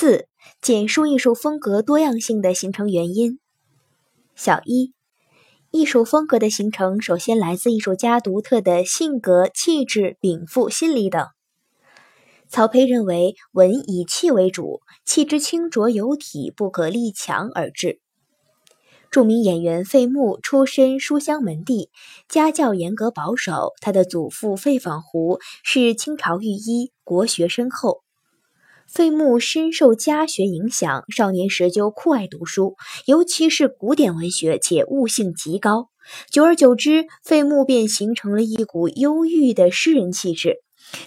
四、简述艺术风格多样性的形成原因。小一，艺术风格的形成首先来自艺术家独特的性格、气质、禀赋、心理等。曹丕认为，文以气为主，气之清浊有体，不可力强而治。著名演员费穆出身书香门第，家教严格保守。他的祖父费仿胡是清朝御医，国学深厚。费穆深受家学影响，少年时就酷爱读书，尤其是古典文学，且悟性极高。久而久之，费穆便形成了一股忧郁的诗人气质。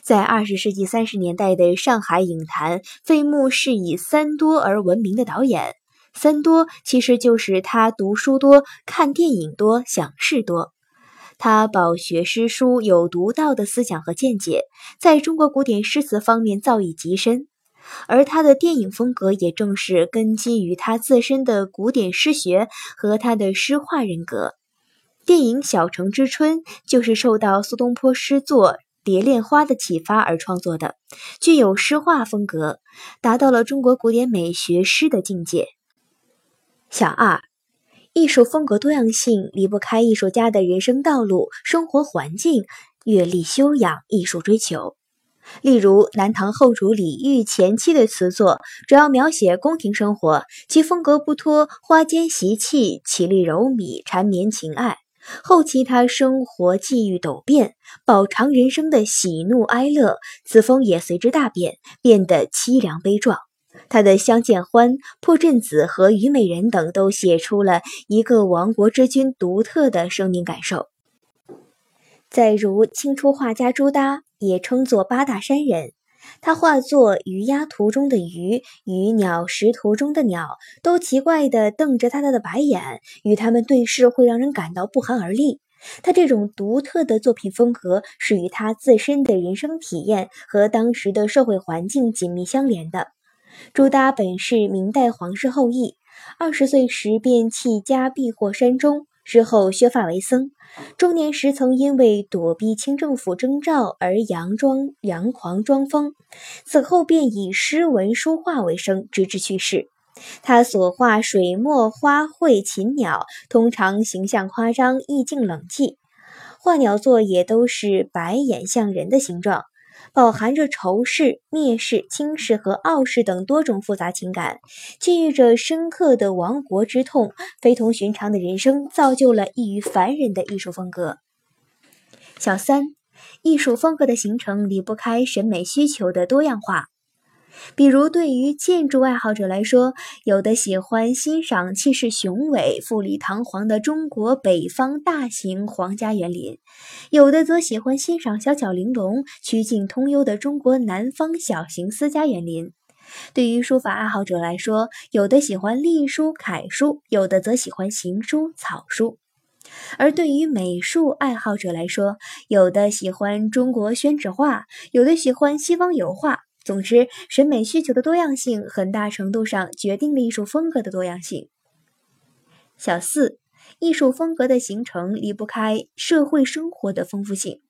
在二十世纪三十年代的上海影坛，费穆是以三多而闻名的导演。三多其实就是他读书多、看电影多、想事多。他饱学诗书，有独到的思想和见解，在中国古典诗词方面造诣极深。而他的电影风格也正是根基于他自身的古典诗学和他的诗画人格。电影《小城之春》就是受到苏东坡诗作。蝶恋花的启发而创作的，具有诗画风格，达到了中国古典美学诗的境界。小二，艺术风格多样性离不开艺术家的人生道路、生活环境、阅历修养、艺术追求。例如，南唐后主李煜前期的词作，主要描写宫廷生活，其风格不脱花间习气、绮丽柔靡、缠绵情爱。后期他生活际遇陡变，饱尝人生的喜怒哀乐，词风也随之大变，变得凄凉悲壮。他的《相见欢》《破阵子》和《虞美人》等，都写出了一个亡国之君独特的生命感受。再如清初画家朱耷，也称作八大山人。他画作《鱼鸭图》中的鱼与《鸟食图》中的鸟，都奇怪地瞪着他的白眼，与他们对视会让人感到不寒而栗。他这种独特的作品风格是与他自身的人生体验和当时的社会环境紧密相连的。朱耷本是明代皇室后裔，二十岁时便弃家避祸山中。之后削发为僧，中年时曾因为躲避清政府征召而佯装佯狂装疯，此后便以诗文书画为生，直至去世。他所画水墨花卉禽鸟，通常形象夸张，意境冷寂，画鸟作也都是白眼像人的形状。饱含着仇视、蔑视、轻视和傲视等多种复杂情感，寄寓着深刻的亡国之痛，非同寻常的人生，造就了异于凡人的艺术风格。小三，艺术风格的形成离不开审美需求的多样化。比如，对于建筑爱好者来说，有的喜欢欣赏气势雄伟、富丽堂皇的中国北方大型皇家园林；有的则喜欢欣赏小巧玲珑、曲径通幽的中国南方小型私家园林。对于书法爱好者来说，有的喜欢隶书、楷书，有的则喜欢行书、草书；而对于美术爱好者来说，有的喜欢中国宣纸画，有的喜欢西方油画。总之，审美需求的多样性，很大程度上决定了艺术风格的多样性。小四，艺术风格的形成离不开社会生活的丰富性。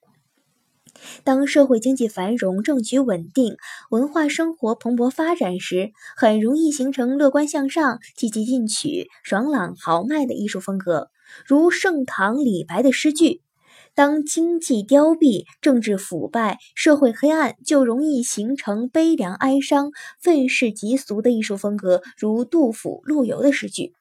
当社会经济繁荣、政局稳定、文化生活蓬勃发展时，很容易形成乐观向上、积极进取、爽朗豪迈的艺术风格，如盛唐李白的诗句。当经济凋敝、政治腐败、社会黑暗，就容易形成悲凉哀伤、愤世嫉俗的艺术风格，如杜甫、陆游的诗句。